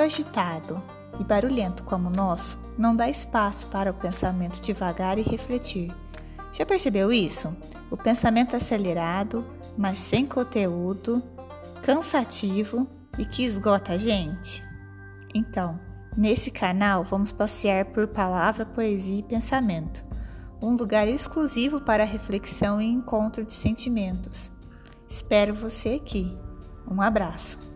agitado e barulhento como o nosso não dá espaço para o pensamento devagar e refletir. Já percebeu isso? O pensamento acelerado, mas sem conteúdo, cansativo e que esgota a gente? Então, nesse canal vamos passear por palavra, poesia e pensamento, um lugar exclusivo para reflexão e encontro de sentimentos. Espero você aqui. Um abraço.